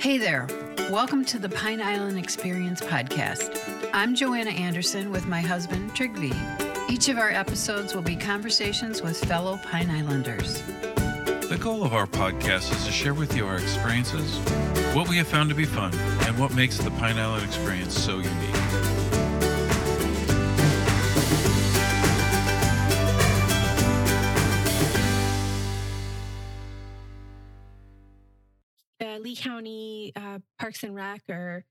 Hey there. Welcome to the Pine Island Experience podcast. I'm Joanna Anderson with my husband, Trygve. Each of our episodes will be conversations with fellow Pine Islanders. The goal of our podcast is to share with you our experiences, what we have found to be fun, and what makes the Pine Island experience so unique. Parks and Rec or,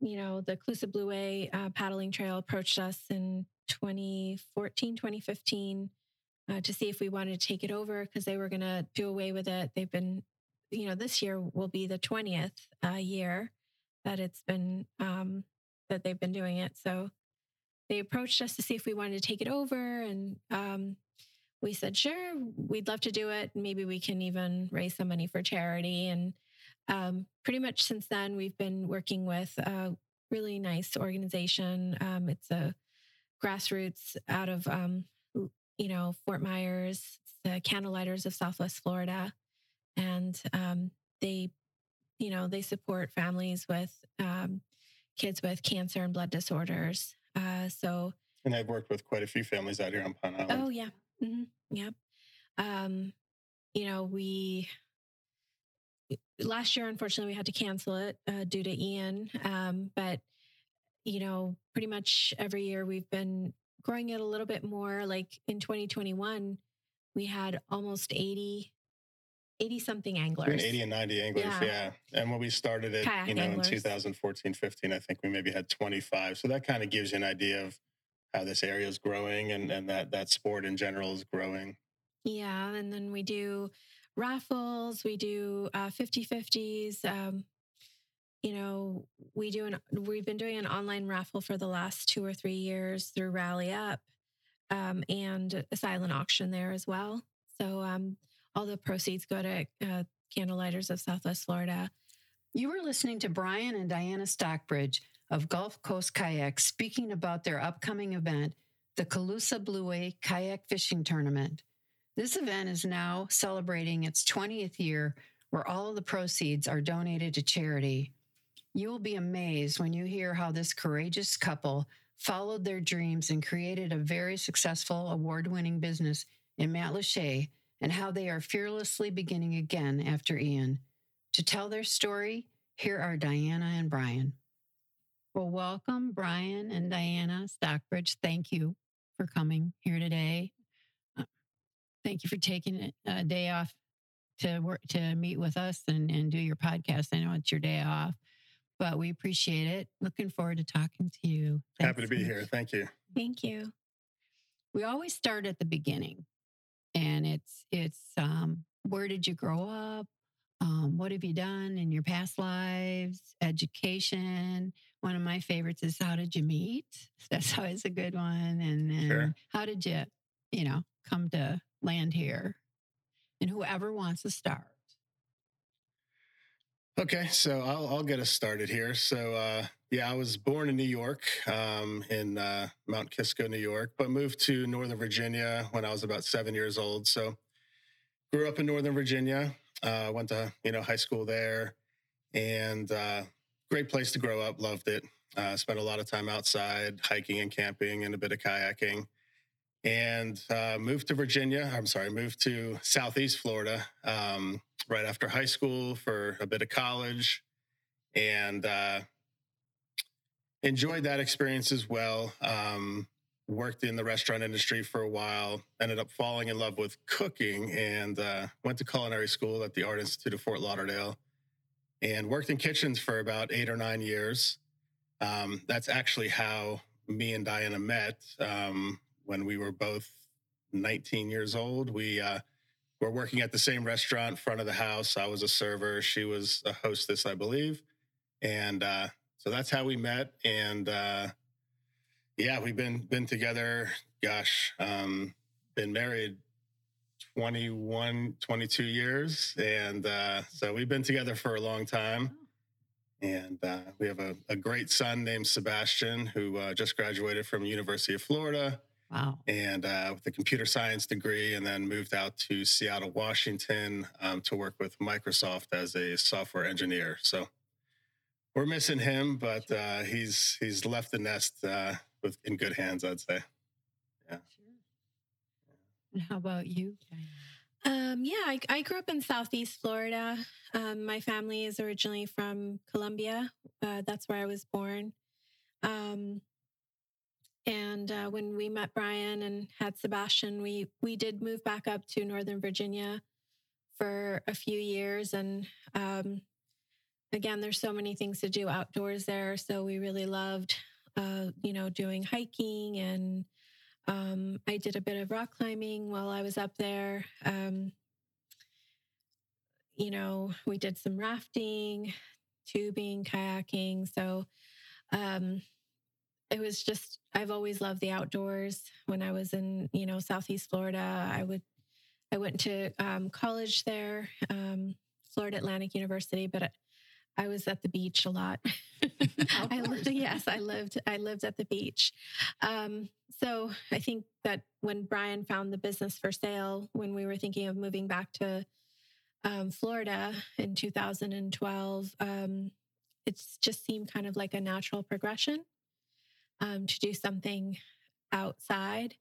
you know, the Calusa Blue Way uh, paddling trail approached us in 2014, 2015 uh, to see if we wanted to take it over because they were going to do away with it. They've been, you know, this year will be the 20th uh, year that it's been, um, that they've been doing it. So they approached us to see if we wanted to take it over. And um, we said, sure, we'd love to do it. Maybe we can even raise some money for charity. And um, pretty much since then, we've been working with a really nice organization. Um, it's a grassroots out of, um, you know, Fort Myers, the Candlelighters of Southwest Florida. And um, they, you know, they support families with um, kids with cancer and blood disorders. Uh, so, and I've worked with quite a few families out here on Pine Island. Oh yeah, hmm Yep. Um, you know, we last year, unfortunately, we had to cancel it uh, due to Ian. Um, but you know, pretty much every year we've been growing it a little bit more. Like in 2021, we had almost 80, 80 something anglers. 80 and 90 anglers, Yeah. yeah. And when we started it, Kayak you know, anglers. in 2014, 15, I think we maybe had 25. So that kind of gives you an idea of how this area is growing and, and that that sport in general is growing. Yeah. And then we do raffles, we do uh, 50 50s. Um, you know, we do an, we've been doing an online raffle for the last two or three years through Rally Up um, and a silent auction there as well. So um, all the proceeds go to uh, Candlelighters of Southwest Florida. You were listening to Bryan and Diana Stockbridge of Gulf Coast Kayak speaking about their upcoming event, the Calusa Blue Kayak Fishing Tournament. This event is now celebrating its 20th year, where all of the proceeds are donated to charity. You will be amazed when you hear how this courageous couple followed their dreams and created a very successful award winning business in Matlacha and how they are fearlessly beginning again after Ian. To tell their story, here are Diana and Bryan. Well, welcome, Bryan and Diana Stockbridge. Thank you for coming here today. Uh, Thank you for taking a day off to work to meet with us and, and do your podcast. I know it's your day off, but we appreciate it. Looking forward to talking to you. Happy to be so here. Thank you. Thank you. We always start at the beginning, and it's it's um, where did you grow up? Um, what have you done in your past lives? Education. One of my favorites is how did you meet? That's always a good one. And then Sure. how did you, you know, come to land here? And whoever wants to start. Okay, so I'll, I'll get us started here. So, uh, yeah, I was born in New York, um, in uh, Mount Kisco, New York, but moved to Northern Virginia when I was about seven years old. So, grew up in Northern Virginia. Uh, went to you know high school there, and uh, great place to grow up. Loved it. Uh, spent a lot of time outside, hiking and camping, and a bit of kayaking. And uh, moved to Virginia. I'm sorry, moved to Southeast Florida um, right after high school for a bit of college, and uh, enjoyed that experience as well. Um, worked in the restaurant industry for a while, ended up falling in love with cooking, and uh, went to culinary school at the Art Institute of Fort Lauderdale, and worked in kitchens for about eight or nine years. Um, that's actually how me and Diana met um, when we were both 19 years old. We uh, were working at the same restaurant, front of the house. I was a server, she was a hostess, I believe, and uh, so that's how we met. And uh, yeah, we've been been together. Gosh, um, been married 21, 22 years, and uh, so we've been together for a long time. And uh, we have a, a great son named Sebastian who uh, just graduated from University of Florida. Wow. and uh, with a computer science degree, and then moved out to Seattle, Washington, um, to work with Microsoft as a software engineer. So we're missing him, but uh, he's he's left the nest uh, with in good hands, I'd say. And how about you? Um, yeah, I, I grew up in Southeast Florida. Um, my family is originally from Colombia. Uh, that's where I was born. Um, and uh, when we met Bryan and had Sebastian, we we did move back up to Northern Virginia for a few years. And um, again, there's so many things to do outdoors there. So we really loved, uh, you know, doing hiking and um, I did a bit of rock climbing while I was up there. Um, you know, we did some rafting, tubing, kayaking. So um, it was just, I've always loved the outdoors. When I was in, you know, Southeast Florida, I would, I went to um, college there, um, Florida Atlantic University, but I, I was at the beach a lot. I lived, yes, I lived. I lived at the beach. Um, so I think that when Bryan found the business for sale, when we were thinking of moving back to um, Florida in 2012, um, it's just seemed kind of like a natural progression um, to do something outside.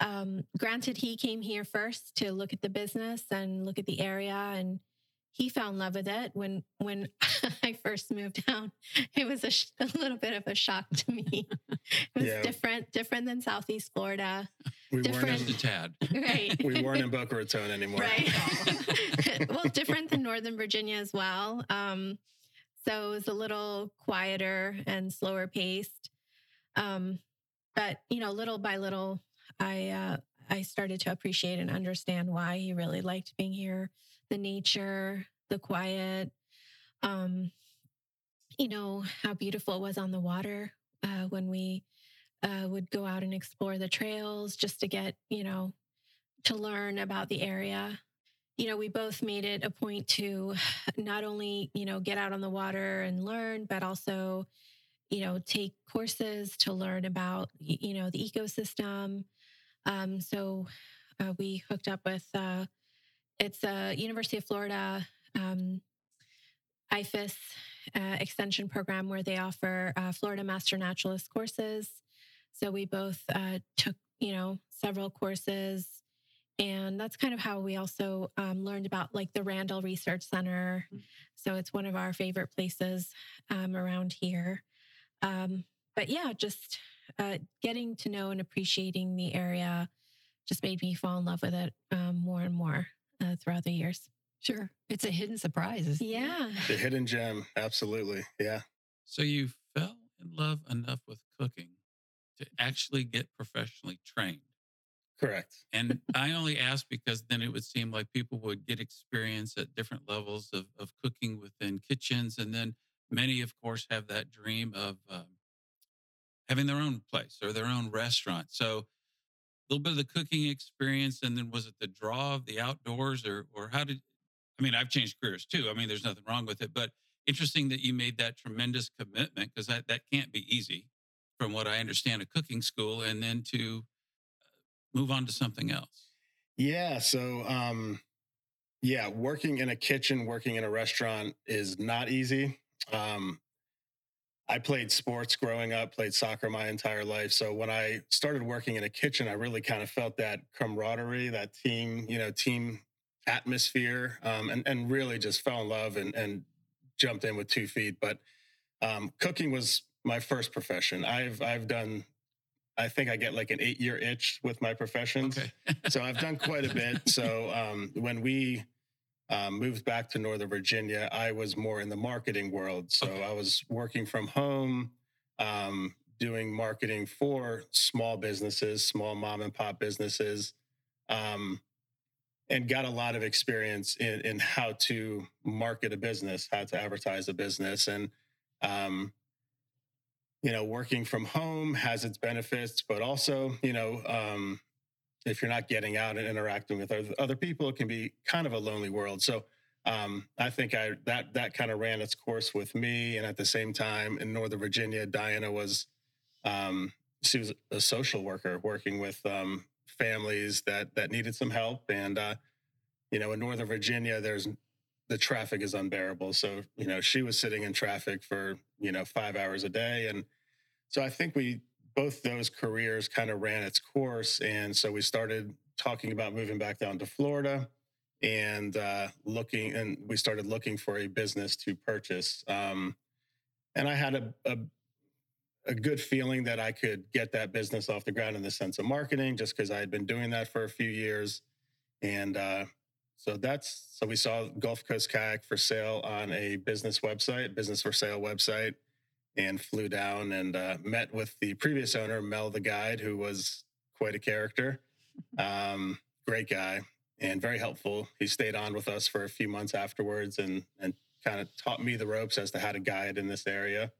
Um, granted, he came here first to look at the business and look at the area and he fell in love with it when when I first moved down. It was a, sh- a little bit of a shock to me. it was Yeah. different, different than Southeast Florida, We Different. weren't Just a tad. right? in, we weren't in Boca Raton anymore. right. well, different than Northern Virginia as well. Um, so it was a little quieter and slower paced. Um, but you know, little by little, I uh, I started to appreciate and understand why he really liked being here. The nature, the quiet, um, you know, how beautiful it was on the water uh, when we uh, would go out and explore the trails just to get, you know, to learn about the area. You know, we both made it a point to not only, you know, get out on the water and learn, but also, you know, take courses to learn about, you know, the ecosystem. Um, so uh, we hooked up with, uh, it's a University of Florida um, IFAS uh, extension program where they offer uh, Florida Master Naturalist courses. So we both uh, took, you know, several courses. And that's kind of how we also um, learned about like the Randall Research Center. So it's one of our favorite places um, around here. Um, but yeah, just uh, getting to know and appreciating the area just made me fall in love with it um, more and more uh, throughout the years. Sure. It's a hidden surprise. isn't? Yeah. The hidden gem, absolutely. Yeah. So you fell in love enough with cooking to actually get professionally trained. Correct. And I only ask because then it would seem like people would get experience at different levels of, of cooking within kitchens. And then many, of course, have that dream of um, having their own place or their own restaurant. So a little bit of the cooking experience. And then was it the draw of the outdoors or, or how did, I mean, I've changed careers too. I mean, there's nothing wrong with it, but interesting that you made that tremendous commitment because that, that can't be easy from what I understand a cooking school and then to uh, move on to something else. Yeah. So, um, yeah, working in a kitchen, working in a restaurant is not easy. Um, I played sports growing up, played soccer my entire life. So when I started working in a kitchen, I really kind of felt that camaraderie, that team, you know, team atmosphere, um, and and really just fell in love and and jumped in with two feet. But um, cooking was my first profession. I've I've done. I think I get like an eight year itch with my professions Okay. so I've done quite a bit. So um, when we um, moved back to Northern Virginia, I was more in the marketing world. So. I was working from home, um, doing marketing for small businesses, small mom and pop businesses, um, and got a lot of experience in, in how to market a business, how to advertise a business, and um, you know, working from home has its benefits, but also, you know, um, if you're not getting out and interacting with other, people, it can be kind of a lonely world. So um, I think I that that kind of ran its course with me, and at the same time, in Northern Virginia, Diana was um, she was a social worker working with um, families that that needed some help. And uh, you know, in Northern Virginia, there's the traffic is unbearable. So you know, she was sitting in traffic for you know five hours a day, and so I think we both those careers kind of ran its course, and so we started talking about moving back down to Florida and uh, looking, and we started looking for a business to purchase. Um, and I had a, a a good feeling that I could get that business off the ground in the sense of marketing, just because I had been doing that for a few years. And uh, so that's so we saw Gulf Coast Kayak for sale on a business website, business for sale website, and flew down and uh, met with the previous owner, Mel the guide, who was quite a character, um, great guy, and very helpful. He stayed on with us for a few months afterwards and and kind of taught me the ropes as to how to guide in this area.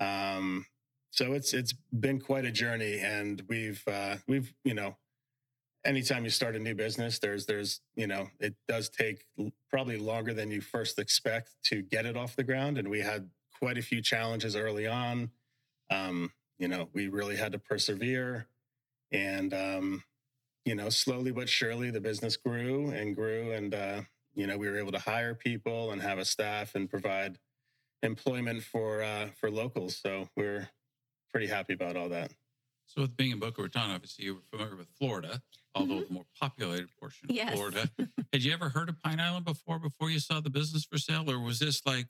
Um, so it's it's been quite a journey, and we've uh, we've you know, anytime you start a new business, there's there's you know it does take probably longer than you first expect to get it off the ground, and we had quite a few challenges early on. Um, you know, we really had to persevere, and um, you know, slowly but surely, the business grew and grew, and uh, you know, we were able to hire people and have a staff and provide employment for uh, for locals. So we're pretty happy about all that. So, with being in Boca Raton, obviously you were familiar with Florida, although Mhm. the more populated portion of Yes. Florida. Had you ever heard of Pine Island before? Before you saw the business for sale, or was this like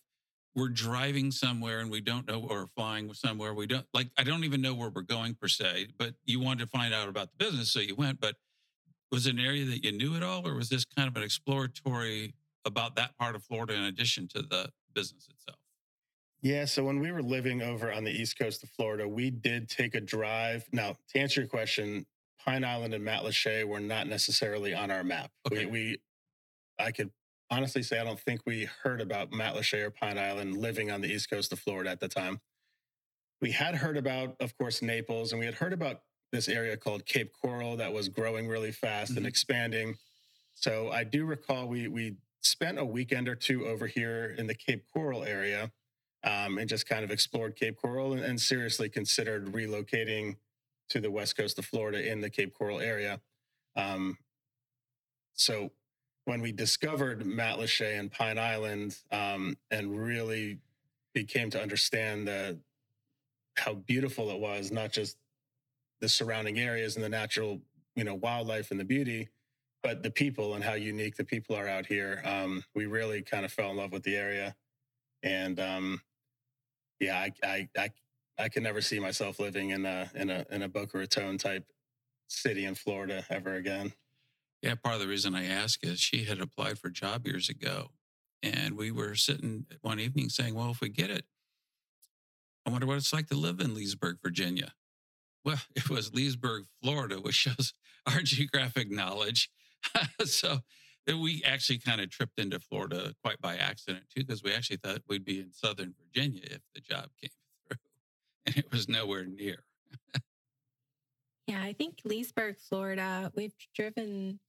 we're driving somewhere and we don't know, or flying somewhere we don't like? I don't even know where we're going per se, but you wanted to find out about the business, so you went. But was it an area that you knew at all, or was this kind of an exploratory about that part of Florida in addition to the business itself? Yeah. So when we were living over on the east coast of Florida, we did take a drive. Now, to answer your question, Pine Island and Matlacha were not necessarily on our map. Okay. We, we, I could honestly say I don't think we heard about Matlacha or Pine Island living on the east coast of Florida at the time. We had heard about, of course, Naples, and we had heard about this area called Cape Coral that was growing really fast and Mhm. expanding. So I do recall we we spent a weekend or two over here in the Cape Coral area um, and just kind of explored Cape Coral and, and seriously considered relocating to the west coast of Florida in the Cape Coral area. Um, so when we discovered Matlacha and Pine Island um, and really became to understand the, how beautiful it was, not just the surrounding areas and the natural, you know, wildlife and the beauty, but the people and how unique the people are out here. Um, we really kind of fell in love with the area, and um, yeah, I, I I I can never see myself living in a in a in a Boca Raton type city in Florida ever again. Yeah, part of the reason I ask is she had applied for a job years ago. And we were sitting one evening saying, well, if we get it, I wonder what it's like to live in Leesburg, Virginia. Well, it was Leesburg, Florida, which shows our geographic knowledge. so we actually kind of tripped into Florida quite by accident, too, because we actually thought we'd be in Southern Virginia if the job came through. And it was nowhere near. Yeah, I think Leesburg, Florida, we've driven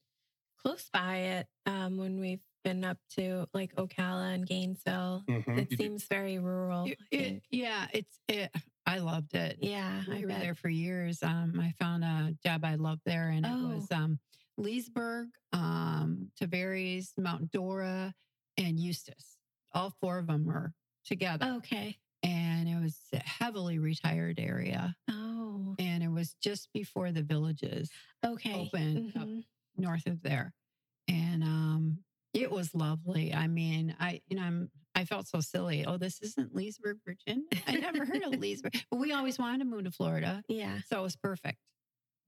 close by it um, when we've been up to like Ocala and Gainesville. Mhm. It You do- seems very rural. It- it- yeah, it's it. I loved it. yeah, I we were bet. there for years. Um, I found a job I loved there, and Oh. it was um, Leesburg, um, Tavares, Mount Dora, and Eustis. All four of them were together, Okay. and it was a heavily retired area, Oh, and it was just before the villages okay. opened up Mhm. North of there, and um, it was lovely. I mean, I you know I'm. I felt so silly. Oh, this isn't Leesburg, Virginia. I never heard of Leesburg, but we always wanted to move to Florida. Yeah. So it was perfect.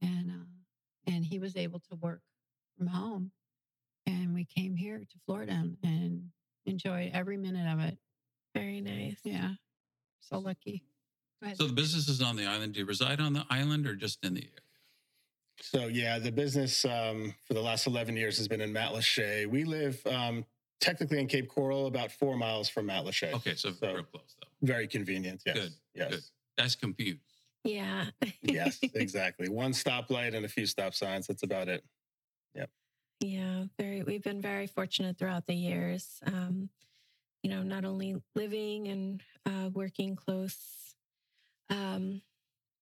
And uh, and he was able to work from home. And we came here to Florida and, and enjoyed every minute of it. Very nice. Yeah. So lucky. So the business is on the island. Do you reside on the island or just in the area? So yeah, the business um, for the last eleven years has been in Matlacha. We live um, technically in Cape Coral, about four miles from Matlacha. Okay, so, So- real close though. Very convenient. Yes. Good, Yes. good. That's compute. Yeah. yes. Exactly. One stoplight and a few stop signs. That's about it. Yep. Yeah, very. We've been very fortunate throughout the years. Um, you know, not only living and uh, working close um,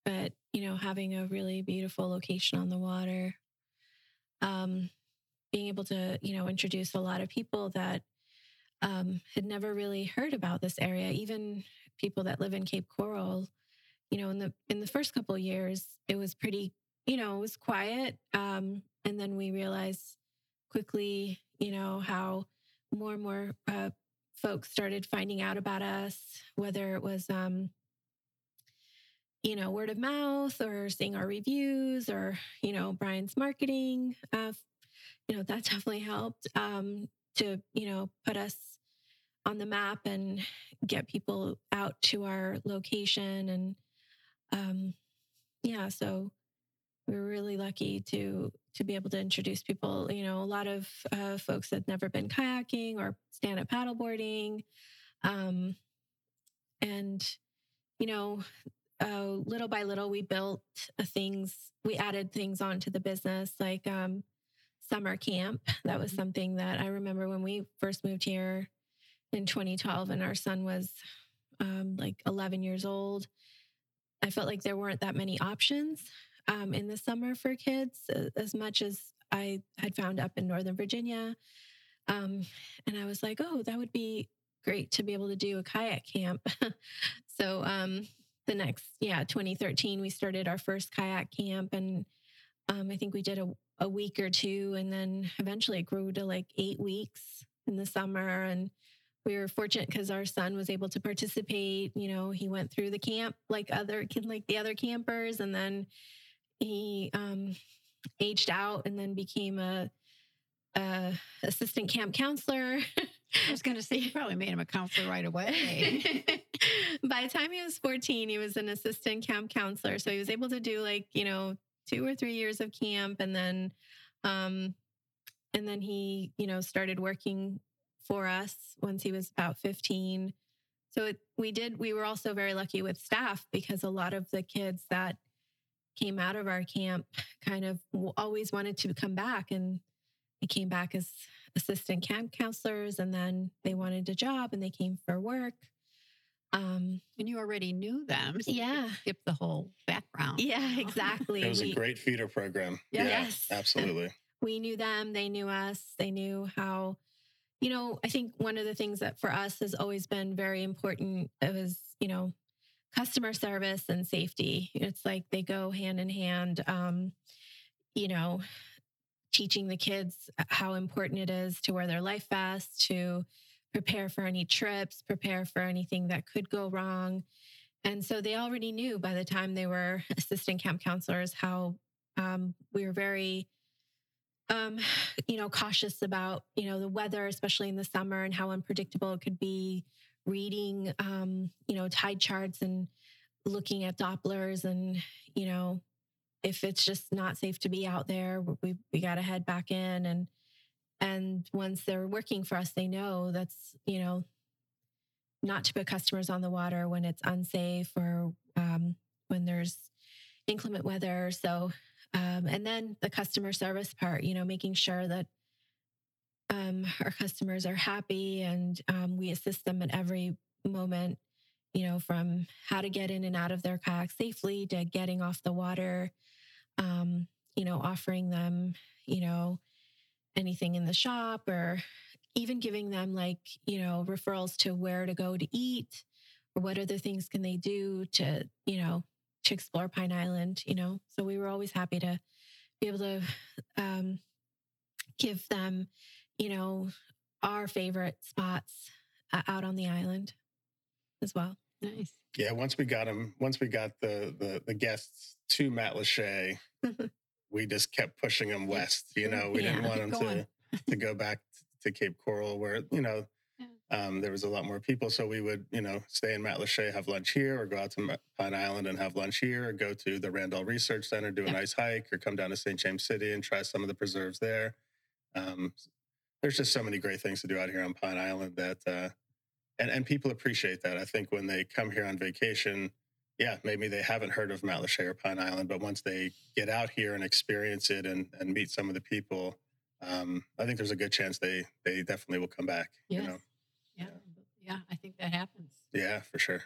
but you know, having a really beautiful location on the water, um, being able to you know introduce a lot of people that um, had never really heard about this area, even people that live in Cape Coral. You know, in the in the first couple years, it was pretty, you know, it was quiet, um, and then we realized quickly, you know, how more and more uh, folks started finding out about us, whether it was, um, you know, word of mouth or seeing our reviews or, you know, Bryan's marketing. Uh, you know, that definitely helped um, to, you know, put us on the map and get people out to our location. And um, yeah, so we were really lucky to to be able to introduce people. You know, a lot of uh, folks had never been kayaking or stand up paddleboarding, um, and you know, uh, little by little, we built uh, things. We added things onto the business, like um, summer camp. That was something that I remember when we first moved here in 2012, and our son was um, like 11 years old. I felt like there weren't that many options um, in the summer for kids as much as I had found up in Northern Virginia. Um, and I was like, oh, that would be great to be able to do a kayak camp. so um, the next, yeah, 2013, we started our first kayak camp. And um, I think we did a, a week or two. And then eventually it grew to like eight weeks in the summer. And we were fortunate because our son was able to participate. You know, he went through the camp like other like the other campers, and then he um, aged out and then became a, a assistant camp counselor. I was going to say you probably made him a counselor right away. By the time he was 14, he was an assistant camp counselor. So he was able to do like, you know, two or three years of camp and then um and then he, you know, started working for us once he was about 15. So it, we did we were also very lucky with staff because a lot of the kids that came out of our camp kind of always wanted to come back and they came back as assistant camp counselors and then they wanted a job and they came for work. Um, and you already knew them so yeah. skip the whole background yeah exactly. It was we, a great feeder program. Yeah, yes. absolutely. We knew them they knew us they knew how you know i think one of the things that for us has always been very important was you know customer service and safety. It's like they go hand in hand. Um, you know, teaching the kids how important it is to wear their life vest, to prepare for any trips, prepare for anything that could go wrong. And so they already knew by the time they were assistant camp counselors how um, we were very, um, you know, cautious about, you know, the weather, especially in the summer and how unpredictable it could be reading, um, you know, tide charts and looking at Dopplers and, you know, if it's just not safe to be out there, we, we got to head back in. And, and once they're working for us, they know that's, you know, not to put customers on the water when it's unsafe or um, when there's inclement weather. So, um, and then the customer service part, you know, making sure that um, our customers are happy and um, we assist them at every moment, you know, from how to get in and out of their kayak safely to getting off the water, um, you know, offering them, you know, anything in the shop or even giving them like, you know, referrals to where to go to eat or what other things can they do to, you know, to explore Pine Island, you know. So we were always happy to be able to um, give them you know, our favorite spots uh, out on the island as well. Nice. Yeah, once we got them, once we got the the, the guests to Matlacha, we just kept pushing them west. You know, we yeah, didn't want them to to go back to Cape Coral, where you know um, there was a lot more people. So we would, you know, stay in Matlacha, have lunch here, or go out to Pine Island and have lunch here, or go to the Randall Research Center, do a nice hike, or come down to St. James City and try some of the preserves there. Um, there's just so many great things to do out here on Pine Island that, uh, and and people appreciate that. I think when they come here on vacation, yeah, maybe they haven't heard of Matlacha or Pine Island, but once they get out here and experience it and and meet some of the people, um, I think there's a good chance they they definitely will come back. Yes. You know? Yeah, yeah, I think that happens. Yeah, for sure.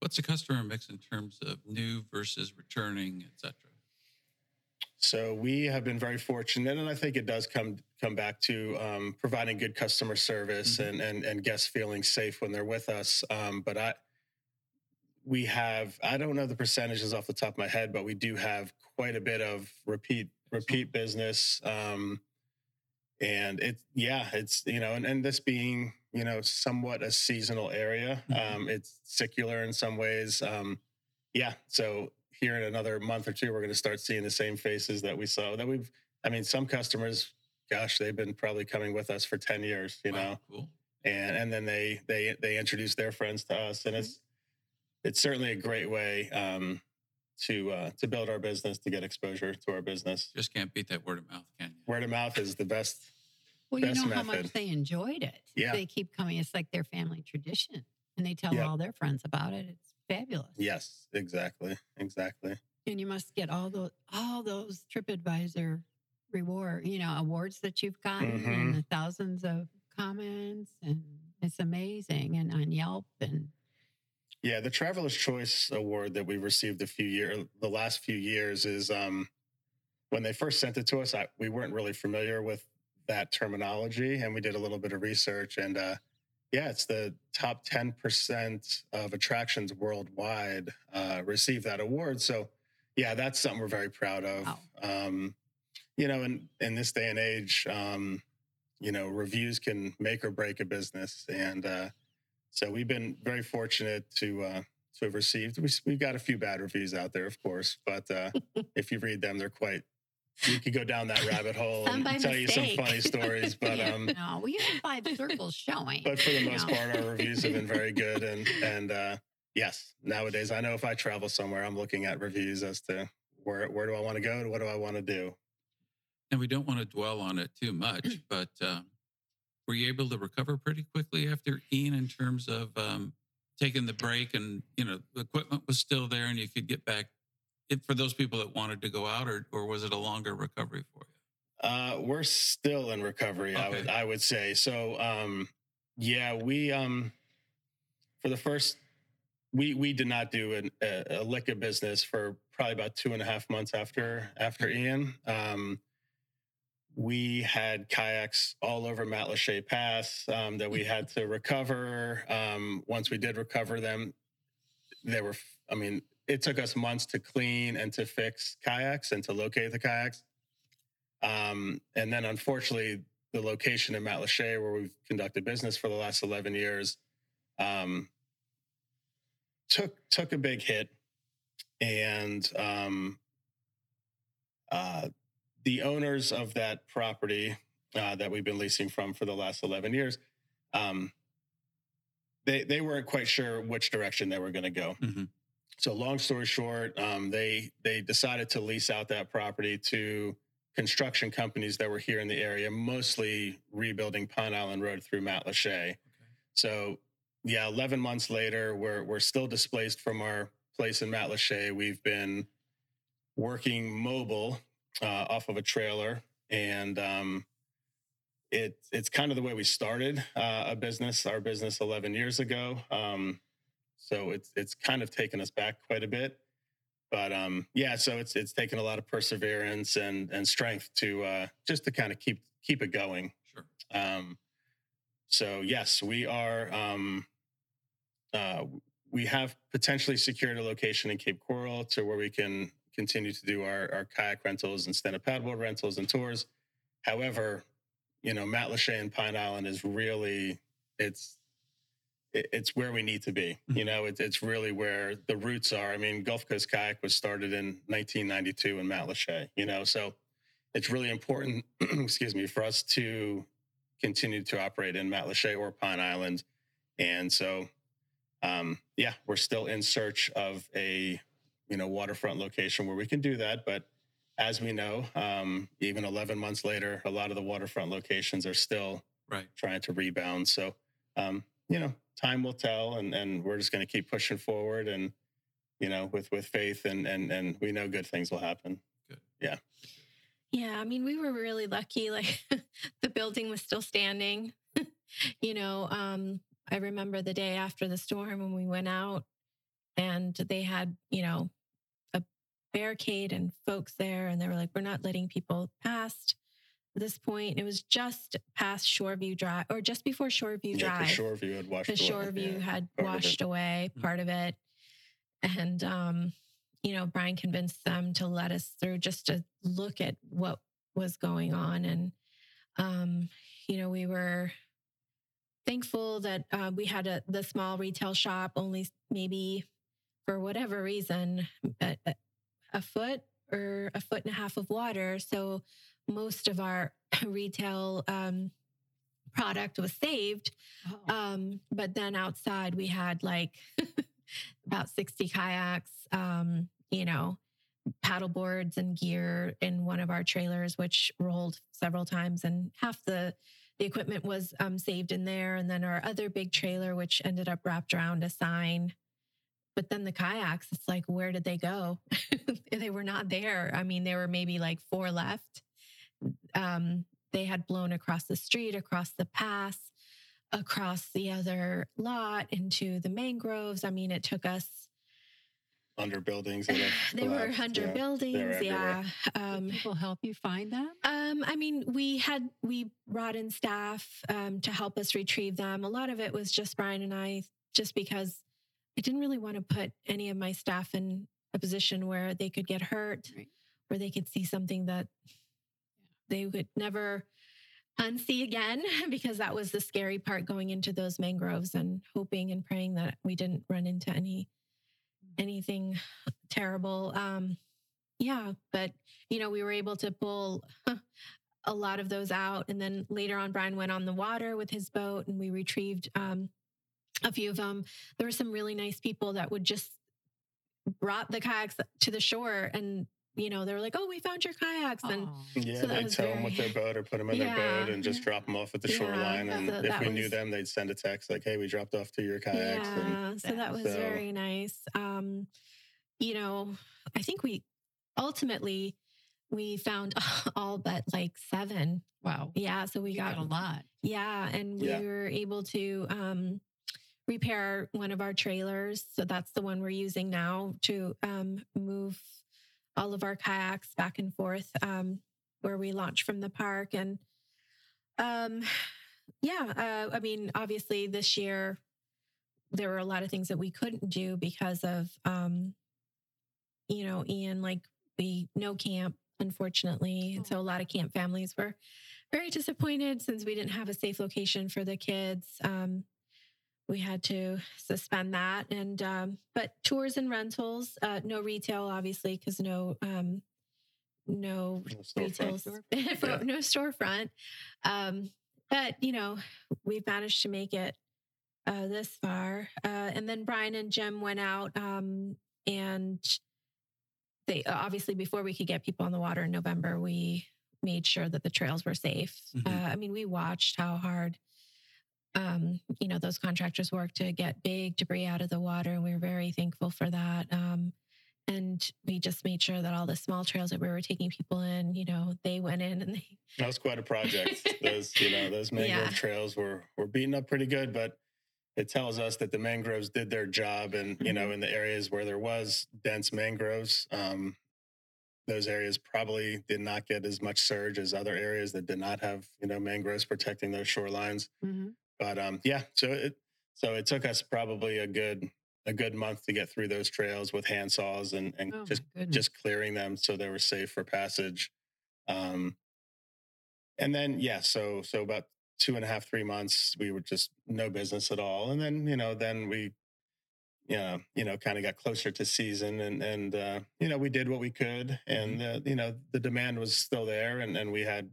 What's the customer mix in terms of new versus returning, et cetera? So we have been very fortunate, and I think it does come come back to um, providing good customer service Mhm. and, and and guests feeling safe when they're with us. Um, but I, we have I don't know the percentages off the top of my head, but we do have quite a bit of repeat repeat business. Um, and it yeah, it's you know, and, and this being you know somewhat a seasonal area, Mhm. um, it's secular in some ways. Um, yeah, so here in another month or two, we're going to start seeing the same faces that we saw. That we've, I mean, some customers, gosh, they've been probably coming with us for ten years, you Wow, know, cool. and and then they they they introduce their friends to us, and it's it's certainly a great way um, to uh, to build our business, to get exposure to our business. Just can't beat that word of mouth, can you? Word of mouth is the best. Well, you Best know how much they enjoyed it. Yeah. They keep coming. It's like their family tradition. And they tell Yep. all their friends about it. It's fabulous. Yes, exactly, exactly. And you must get all those all those TripAdvisor reward, you know, awards that you've gotten Mhm. and the thousands of comments and it's amazing. And on Yelp and Yeah, the Traveler's Choice Award that we received a few year, the last few years is um, when they first sent it to us. I, we weren't really familiar with that terminology, and we did a little bit of research. And uh, yeah, it's the top ten percent of attractions worldwide uh, receive that award. So yeah, that's something we're very proud of. Wow. Um, you know, in in this day and age, um, you know, reviews can make or break a business, and uh, so we've been very fortunate to uh, to have received. We, we've got a few bad reviews out there, of course, but uh, if you read them, they're quite. You could go down that rabbit hole and by tell you some funny stories, but Yeah, um, no, well, you have five circles showing. but for the most know. part, our reviews have been very good. And and uh, yes, nowadays I know if I travel somewhere, I'm looking at reviews as to where where do I want to go, what do I want to do. And we don't want to dwell on it too much, but um, were you able to recover pretty quickly after Ian in terms of um, taking the break and, you know, the equipment was still there and you could get back if, for those people that wanted to go out or, or was it a longer recovery for you? Uh, we're still in recovery. I would I would say so. Um, yeah, we um, for the first we we did not do an, a, a lick of business for probably about two and a half months after after Ian. Um, we had kayaks all over Matlacha Pass um, that we had to recover. Um, once we did recover them, they were. I mean, it took us months to clean and to fix kayaks and to locate the kayaks. Um, and then, unfortunately, the location in Matlacha, where we've conducted business for the last eleven years, um, took took a big hit, and um, uh, the owners of that property uh, that we've been leasing from for the last eleven years, um, they they weren't quite sure which direction they were going to go. Mhm. So, long story short, um, they they decided to lease out that property to construction companies that were here in the area, mostly rebuilding Pine Island Road through Matlacha. So, yeah, 11 months later, we're we're still displaced from our place in Matlacha. We've been working mobile uh, off of a trailer, and um, it it's kind of the way we started uh, a business, our business 11 years ago. Um, so it's it's kind of taken us back quite a bit, but um, yeah, so it's it's taken a lot of perseverance and and strength to uh, just to kind of keep keep it going. Sure. Um, so yes, we are. Um, uh, we have potentially secured a location in Cape Coral to where we can continue to do our, our kayak rentals and stand-up paddleboard rentals and tours. However, you know, Matlacha and Pine Island is really it's it, it's where we need to be. You know, it, it's really where the roots are. I mean, Gulf Coast Kayak was started in 1992 in Matlacha. You know, so it's really important. excuse me, for us to continue to operate in Matlacha or Pine Island, and so um, yeah, we're still in search of a you know waterfront location where we can do that. But as we know, um, even 11 months later, a lot of the waterfront locations are still Right. trying to rebound. So um, you know, time will tell, and and we're just going to keep pushing forward, and you know, with with faith, and and and we know good things will happen. Good. Yeah, Yeah. I mean, we were really lucky. Like the building was still standing. you know, um, I remember the day after the storm when we went out, and they had, you know, a barricade and folks there, and they were like, "We're not letting people past." This point, it was just past Shoreview Drive, or just before Shoreview Yeah, Drive. because Shoreview had washed because away. Shoreview Yeah. had part of it. washed away Mm. part of it. And, um, you know, Bryan convinced them to let us through just to look at what was going on. And, um, you know, we were thankful that uh, we had a, the small retail shop only maybe for whatever reason, a, a- a foot or a foot and a half of water. So most of our retail um, product was saved. Oh, Um, but then outside we had like about 60 kayaks, um, you know, paddle boards and gear in one of our trailers, which rolled several times and half the the equipment was um, saved in there. And then our other big trailer, which ended up wrapped around a sign. But then the kayaks, it's like, where did they go? they were not there. I mean, there were maybe like four left. Um, they had blown across the street, across the pass across the other lot into the mangroves. I mean, it took us. under buildings. that They were under yeah. buildings, yeah. Did Um, people help you find them? um, I mean, we had we brought in staff um, to help us retrieve them. A lot of it was just Bryan and I, just because I didn't really want to put any of my staff in a position where they could get hurt, Right. where they could see something that they would never unsee again, because that was the scary part going into those mangroves and hoping and praying that we didn't run into any anything terrible. Um, yeah, but you know, we were able to pull a lot of those out. And then later on, Bryan went on the water with his boat and we retrieved um, a few of them. There were some really nice people that would just brought the kayaks to the shore and you know they were like oh we found your kayaks and. Yeah, So that they'd was tow them what their boat or put them in their boat and just yeah. drop them off at the Yeah, shoreline. And so if that we knew them, they'd send a text like, "Hey, we dropped off to your kayaks." And yeah so that was So- very nice um you know i think we ultimately we found all but like seven Wow. yeah so we got got a lot. Yeah, and we Yeah. were able to um, repair one of our trailers. So that's the one we're using now to um, move all of our kayaks back and forth um, where we launch from the park. And um, yeah, uh, I mean, obviously this year there were a lot of things that we couldn't do because of, um, you know, Ian, like we no camp, unfortunately. And so a lot of camp families were very disappointed since we didn't have a safe location for the kids. Um, we had to suspend that, and um, but tours and rentals, uh, no retail, obviously, because no um, no no retail, storefront. s- Yeah. no storefront. Um, but you know, we've managed to make it uh, this far. Uh, and then Bryan and Jim went out um, and they obviously before we could get people on the water in November, we made sure that the trails were safe. Mhm. Uh, I mean, we watched how hard. Um, you know, those contractors worked to get big debris out of the water, and we were very thankful for that. Um, and we just made sure that all the small trails that we were taking people in, you know, they went in and they That was quite a project. those, you know, those mangrove Yeah. trails were were beaten up pretty good, but it tells us that the mangroves did their job, and you Mm-hmm. know, in the areas where there was dense mangroves, um, those areas probably did not get as much surge as other areas that did not have, you know, mangroves protecting those shorelines. Mhm. But um, yeah, so it so it took us probably a good a good month to get through those trails with hand saws and and Oh, just just clearing them so they were safe for passage. Um, and then yeah, so so about two and a half, three months, we were just no business at all. And then you know, then we, you know, you know, kind of got closer to season, and and uh, you know, we did what we could, and uh, you know, the demand was still there, and and we had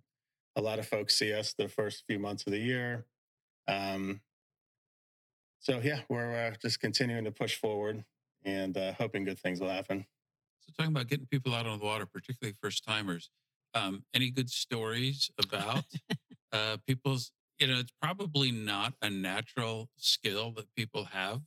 a lot of folks see us the first few months of the year. Um, so yeah, we're uh, just continuing to push forward and uh, hoping good things will happen. So talking about getting people out on the water, particularly first timers, um, any good stories about uh, people's? You know, it's probably not a natural skill that people have.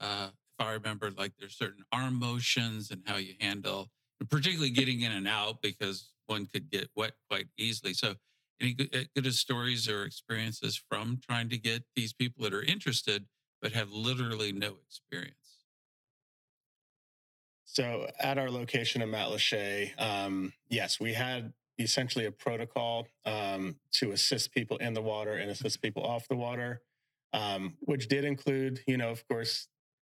Uh, if I remember, like there's certain arm motions and how you handle, particularly getting in and out because one could get wet quite easily. So, any good, uh, good stories or experiences from trying to get these people that are interested but have literally no experience? So at our location in Matlacha, um, yes, we had essentially a protocol um, to assist people in the water and assist people off the water, um, which did include, you know, of course,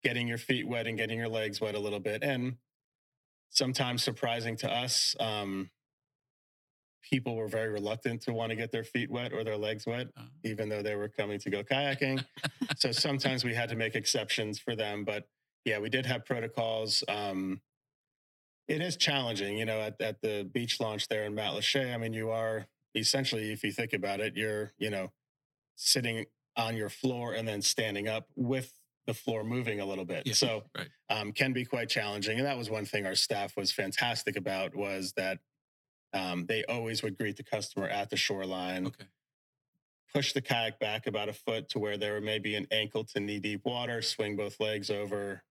getting your feet wet and getting your legs wet a little bit. And sometimes surprising to us, um, people were very reluctant to want to get their feet wet or their legs wet, Oh. even though they were coming to go kayaking. so sometimes we had to make exceptions for them. But yeah, we did have protocols. Um, it is challenging, you know, at, at the beach launch there in Matlacha. I mean, you are essentially, if you think about it, you're, you know, sitting on your floor and then standing up with the floor moving a little bit. Yeah, So right. um, can be quite challenging. And that was one thing our staff was fantastic about was that um, they always would greet the customer at the shoreline, Okay. push the kayak back about a foot to where there were maybe an ankle to knee deep water, swing both legs over,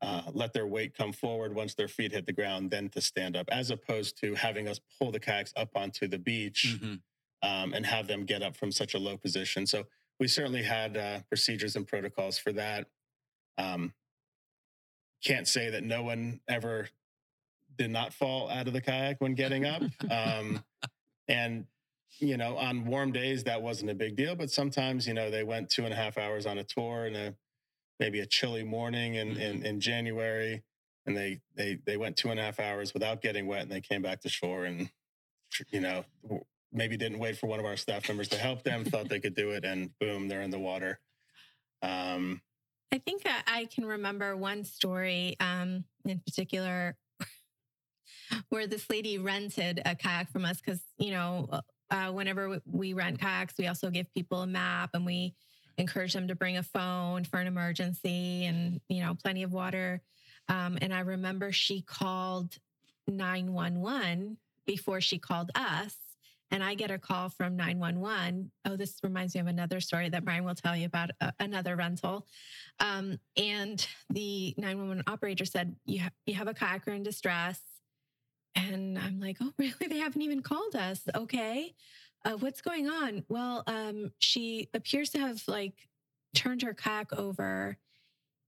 uh, let their weight come forward once their feet hit the ground, then to stand up, as opposed to having us pull the kayaks up onto the beach Mhm. um, and have them get up from such a low position. So we certainly had uh, procedures and protocols for that. Um, can't say that no one ever did not fall out of the kayak when getting up. um, and, you know, on warm days, that wasn't a big deal. But sometimes, you know, they went two and a half hours on a tour and a maybe a chilly morning in, in, in January. And they, they, they went two and a half hours without getting wet and they came back to shore and, you know, maybe didn't wait for one of our staff members to help them, thought they could do it, and boom, they're in the water. Um, I think I, I can remember one story um, in particular where this lady rented a kayak from us because, you know, uh, whenever we- we rent kayaks, we also give people a map and we encourage them to bring a phone for an emergency and, you know, plenty of water. Um, and I remember she called 911 before she called us. And I get a call from 911. Oh, this reminds me of another story that Bryan will tell you about uh, another rental. Um, and the 911 operator said, you, ha- you have a kayaker in distress. And I'm like, oh, really? They haven't even called us. Okay. Uh, what's going on? Well, um, she appears to have like turned her kayak over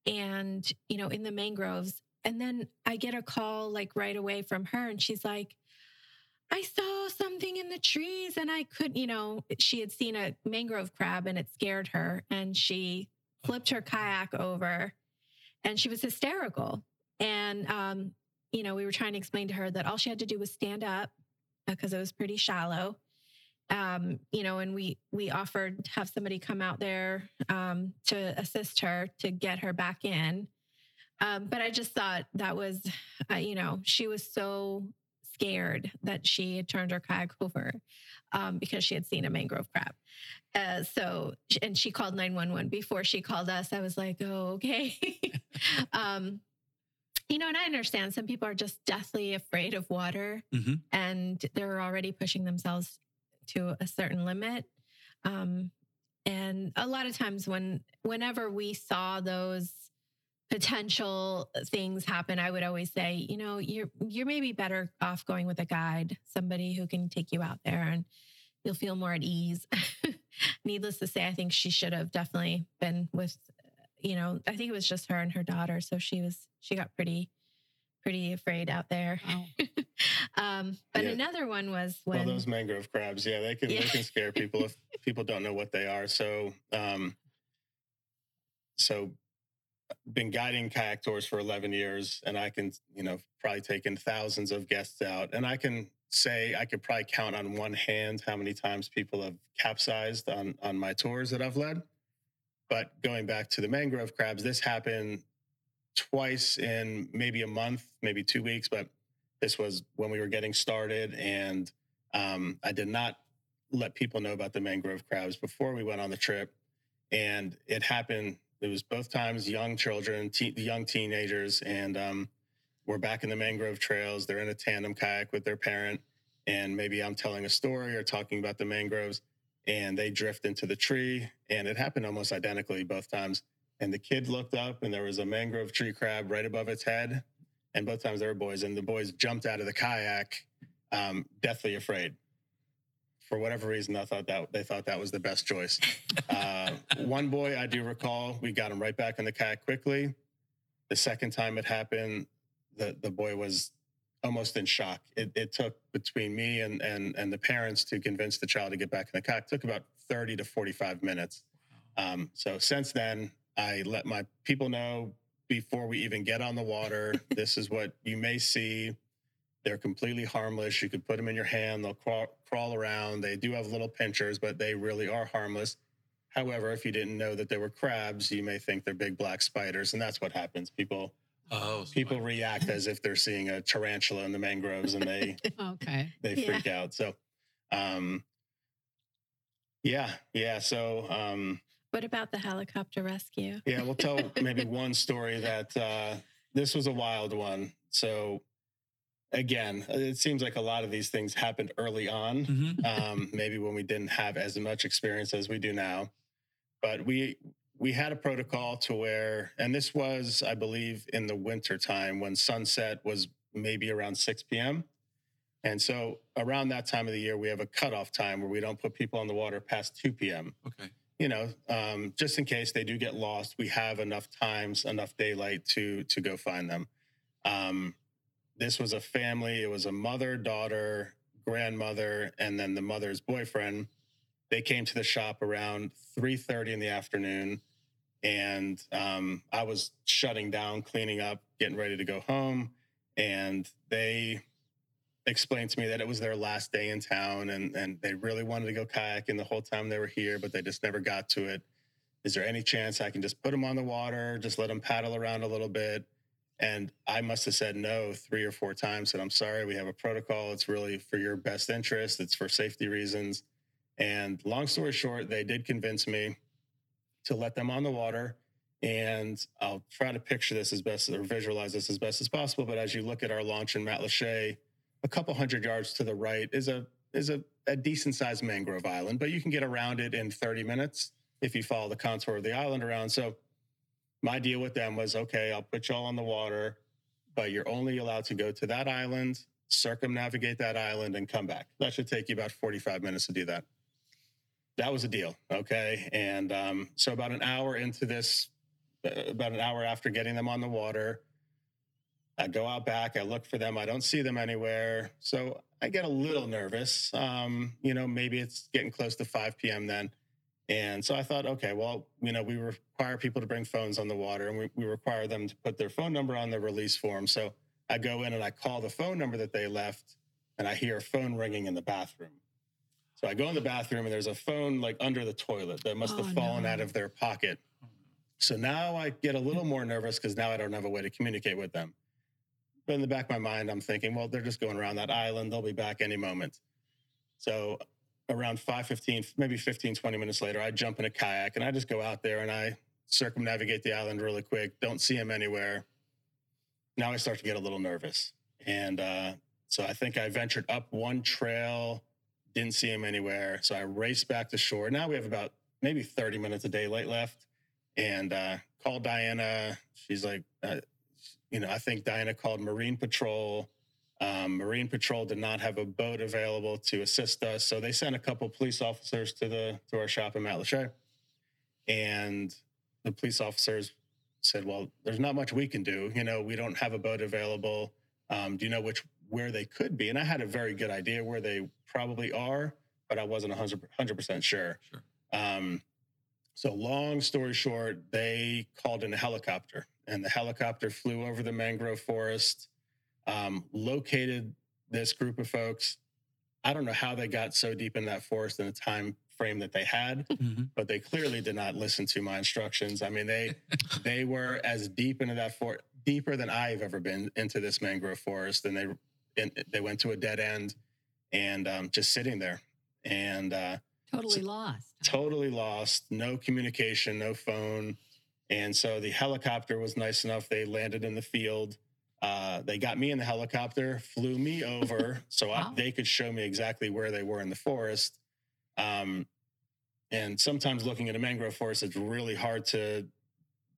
and, you know, in the mangroves. And then I get a call like right away from her and she's like, I saw something in the trees and I couldn't, you know, she had seen a mangrove crab and it scared her and she flipped her kayak over and she was hysterical. And, um, you know, we were trying to explain to her that all she had to do was stand up because it was pretty shallow. Um, you know, and we we offered to have somebody come out there um, to assist her to get her back in. Um, but I just thought that was, uh, you know, she was so scared that she had turned her kayak over um, because she had seen a mangrove crab. Uh, so, and she called 911 before she called us. I was like, oh, okay. um, you know, and I understand some people are just deathly afraid of water Mhm. and they're already pushing themselves to a certain limit. Um, and a lot of times when, whenever we saw those potential things happen, I would always say, you know, you're you're maybe better off going with a guide, somebody who can take you out there and you'll feel more at ease. Needless to say, I think she should have definitely been with, you know, I think it was just her and her daughter. So she was she got pretty pretty afraid out there. Wow. um, but Yeah. another one was well, those mangrove crabs, yeah, they can they can scare people if people don't know what they are. So, um, so been guiding kayak tours for 11 years and I can, you know, probably taken thousands of guests out and I can say I could probably count on one hand how many times people have capsized on on my tours that I've led. But going back to the mangrove crabs, this happened twice in maybe a month, maybe 2 weeks, but this was when we were getting started and um, I did not let people know about the mangrove crabs before we went on the trip. And it happened, it was both times young children, te- young teenagers, and um, we're back in the mangrove trails. They're in a tandem kayak with their parent. And maybe I'm telling a story or talking about the mangroves, and they drift into the tree. And it happened almost identically both times. And the kid looked up, and there was a mangrove tree crab right above its head. And both times they were boys, and the boys jumped out of the kayak, um, deathly afraid for whatever reason, I thought that they thought that was the best choice. Uh, one boy I do recall, we got him right back in the kayak quickly. The second time it happened, the the boy was almost in shock. It, it took between me and, and and the parents to convince the child to get back in the car. It took about 30 to 45 minutes. Um, so since then, I let my people know before we even get on the water, this is what you may see. They're completely harmless. You could put them in your hand. They'll crawl, crawl around. They do have little pinchers, but they really are harmless. However, if you didn't know that they were crabs, you may think they're big black spiders, and that's what happens. People Oh, so people I- react as if they're seeing a tarantula in the mangroves, and they Okay. they Yeah. freak out. So, um, yeah, yeah. So, um, What about the helicopter rescue? yeah, we'll tell maybe one story that uh, this was a wild one. So, again, it seems like a lot of these things happened early on. Mhm. um, maybe when we didn't have as much experience as we do now. But we we had a protocol to where, and this was, I believe, in the winter time when sunset was maybe around 6 p.m. And so around that time of the year, we have a cutoff time where we don't put people on the water past 2 p.m. Okay. You know, um, just in case they do get lost, we have enough times, enough daylight to to go find them. Um, this was a family. It was a mother, daughter, grandmother, and then the mother's boyfriend. They came to the shop around 3:30 in the afternoon, and um, I was shutting down, cleaning up, getting ready to go home, and they explained to me that it was their last day in town, and and they really wanted to go kayaking the whole time they were here, but they just never got to it. Is there any chance I can just put them on the water, just let them paddle around a little bit? And I must have said no three or four times. Said, I'm sorry, we have a protocol. It's really for your best interest, it's for safety reasons. And long story short, they did convince me to let them on the water. And I'll try to picture this as best or visualize this as best as possible. But as you look at our launch in Matlacha, a couple hundred yards to the right is a is a, a decent sized mangrove island, but you can get around it in 30 minutes if you follow the contour of the island around. So my deal with them was okay, I'll put y'all on the water, but you're only allowed to go to that island, circumnavigate that island, and come back. That should take you about 45 minutes to do that. That was a deal. Okay. And um, so about an hour into this, uh, about an hour after getting them on the water, I go out back, I look for them, I don't see them anywhere. So I get a little nervous. Um, you know, maybe it's getting close to 5 p.m. then. And so I thought, okay, well, you know, we require people to bring phones on the water and we, we require them to put their phone number on the release form. So I go in and I call the phone number that they left and I hear a phone ringing in the bathroom. So I go in the bathroom and there's a phone like under the toilet that must have Oh, fallen no. out of their pocket. So now I get a little more nervous because now I don't have a way to communicate with them. But in the back of my mind, I'm thinking, well, they're just going around that island. They'll be back any moment. So around 5.15, maybe 15, 20 minutes later, I jump in a kayak and I just go out there and I circumnavigate the island really quick. Don't see them anywhere. Now I start to get a little nervous. And uh, so I think I ventured up one trail, didn't see him anywhere. So I raced back to shore. Now we have about maybe 30 minutes of daylight left. And uh, called Diana. She's like, uh, you know, I think Diana called Marine Patrol. Um, Marine Patrol did not have a boat available to assist us, so they sent a couple police officers to the to our shop in Matlacha. And the police officers said, "Well, there's not much we can do. You know, we don't have a boat available. Um, do you know which where they could be?" And I had a very good idea where they probably are, but I wasn't 100 percent sure. Sure. Um, so, long story short, they called in a helicopter, and the helicopter flew over the mangrove forest, um, located this group of folks. I don't know how they got so deep in that forest in the time frame that they had, Mhm. but they clearly did not listen to my instructions. I mean, they they were as deep into that forest, deeper than I've ever been into this mangrove forest, and they and they went to a dead end, and um, just sitting there, and. Uh, Totally lost. totally lost, no communication, no phone. And so the helicopter was nice enough. They landed in the field. Uh, they got me in the helicopter, flew me over so I, they could show me exactly where they were in the forest. Um, and sometimes looking at a mangrove forest, it's really hard to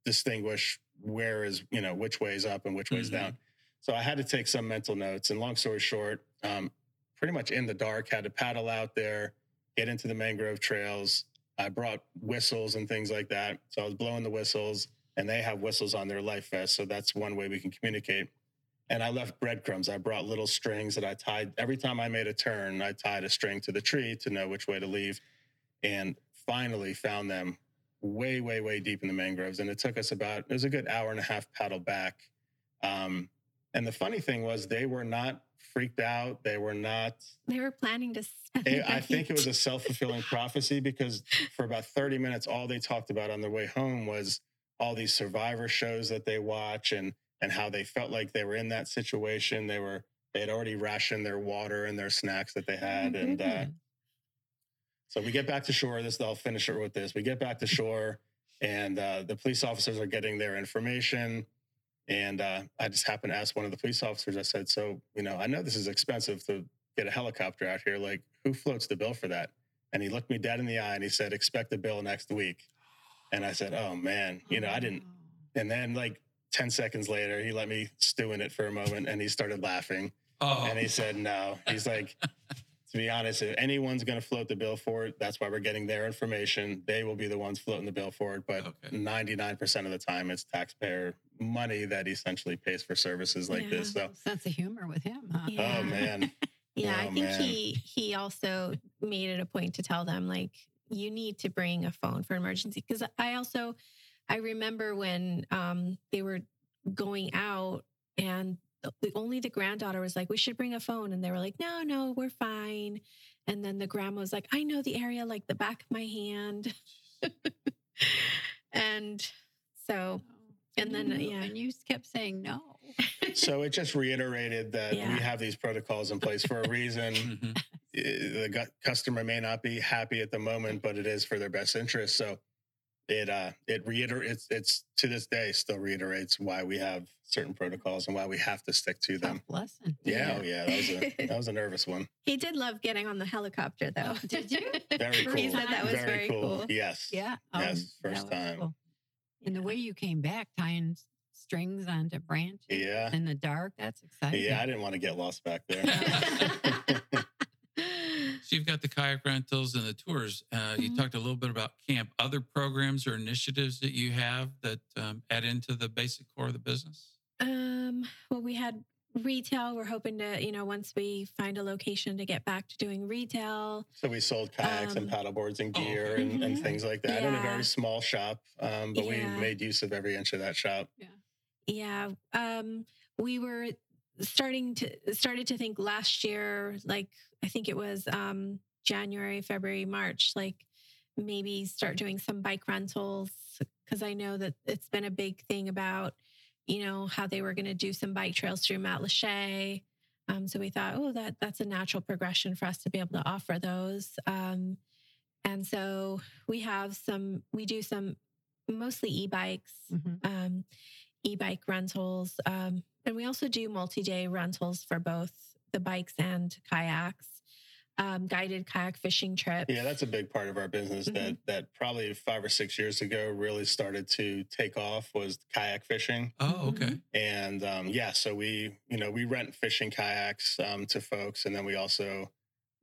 distinguish where is, you know, which way is up and which way is Mhm. down. So I had to take some mental notes. And long story short, um, pretty much in the dark, had to paddle out there, get into the mangrove trails. I brought whistles and things like that. So I was blowing the whistles. and they have whistles on their life vest. So that's one way we can communicate. And I left breadcrumbs. I brought little strings that I tied every time I made a turn. I tied a string to the tree to know which way to leave, and finally found them way, way, way deep in the mangroves. And it took us about it was a good hour and a half paddle back. Um, and the funny thing was, they were not freaked out. They were not. They were planning to. I think it was a self fulfilling prophecy because for about 30 minutes, all they talked about on their way home was all these survivor shows that they watch and and how they felt like they were in that situation. They were they had already rationed their water and their snacks that they Oh, had, and uh, so we get back to shore. This I'll finish it with this. We get back to shore, and uh, the police officers are getting their information. And uh, I just happened to ask one of the police officers. I said, "So, you know, I know this is expensive to get a helicopter out here. Like, who floats the bill for that?" And he looked me dead in the eye and he said, "Expect the bill next week." And I said, "Oh man, you know, I didn't." Oh. And then, like ten seconds later, he let me stew in it for a moment, and he started laughing. Oh, And he said, no. He's like, to be honest, if anyone's going to float the bill for it, that's why we're getting their information. They will be the ones floating the bill for it. But Okay. 99% of the time, it's taxpayer money that essentially pays for services like this. So, sense of humor with him, huh? Yeah. oh, man. Yeah, I Oh, think man. he he also made it a point to tell them like you need to bring a phone for emergency because I also I remember when um they were going out and the, the- only the granddaughter was like we should bring a phone and they were like no no we're fine and then the grandma was like I know the area like the back of my hand and so And then, uh, You- yeah. and you kept saying no. So it just reiterated that Yeah. we have these protocols in place for a reason. Mhm. Uh, the customer may not be happy at the moment, but it is for their best interest. So it uh it reiterates it's to this day still reiterates why we have certain protocols and why we have to stick to them. Tough lesson. Yeah, oh yeah, that was a that was a nervous one. he did love getting on the helicopter though. Oh, did you? Very cool. He said that was very, cool. Yes. Yeah. Yes, first was time. And the way you came back tying strings onto branches Yeah. in the dark, that's exciting. Yeah, I didn't want to get lost back there. So you've got the kayak rentals and the tours. Uh, You Mhm. talked a little bit about camp. Other programs or initiatives that you have that um, add into the basic core of the business? Um, well, we had retail. We're hoping to, you know, once we find a location to get back to doing retail. so we sold kayaks and Um, paddleboards and oh, gear okay. and, and Mhm. things like that in a very small shop. Um, but Yeah. we made use of every inch of that shop. Yeah. Um, we were starting to started to think last year, like I think it was um January, February, March, like maybe start doing some bike rentals because I know that it's been a big thing about, you know, how they were going to do some bike trails through Matlacha. Um, so we thought, oh, that that's a natural progression for us to be able to offer those. Um, and so we have some, we do some mostly e-bikes, Mhm. um, e-bike rentals, um, and we also do multi-day rentals for both the bikes and kayaks, um, guided kayak fishing trips. Yeah, that's a big part of our business Mm-hmm. that that probably five or six years ago really started to take off was kayak fishing. Oh, okay. And um, yeah, so we, you know, we rent fishing kayaks um, to folks, and then we also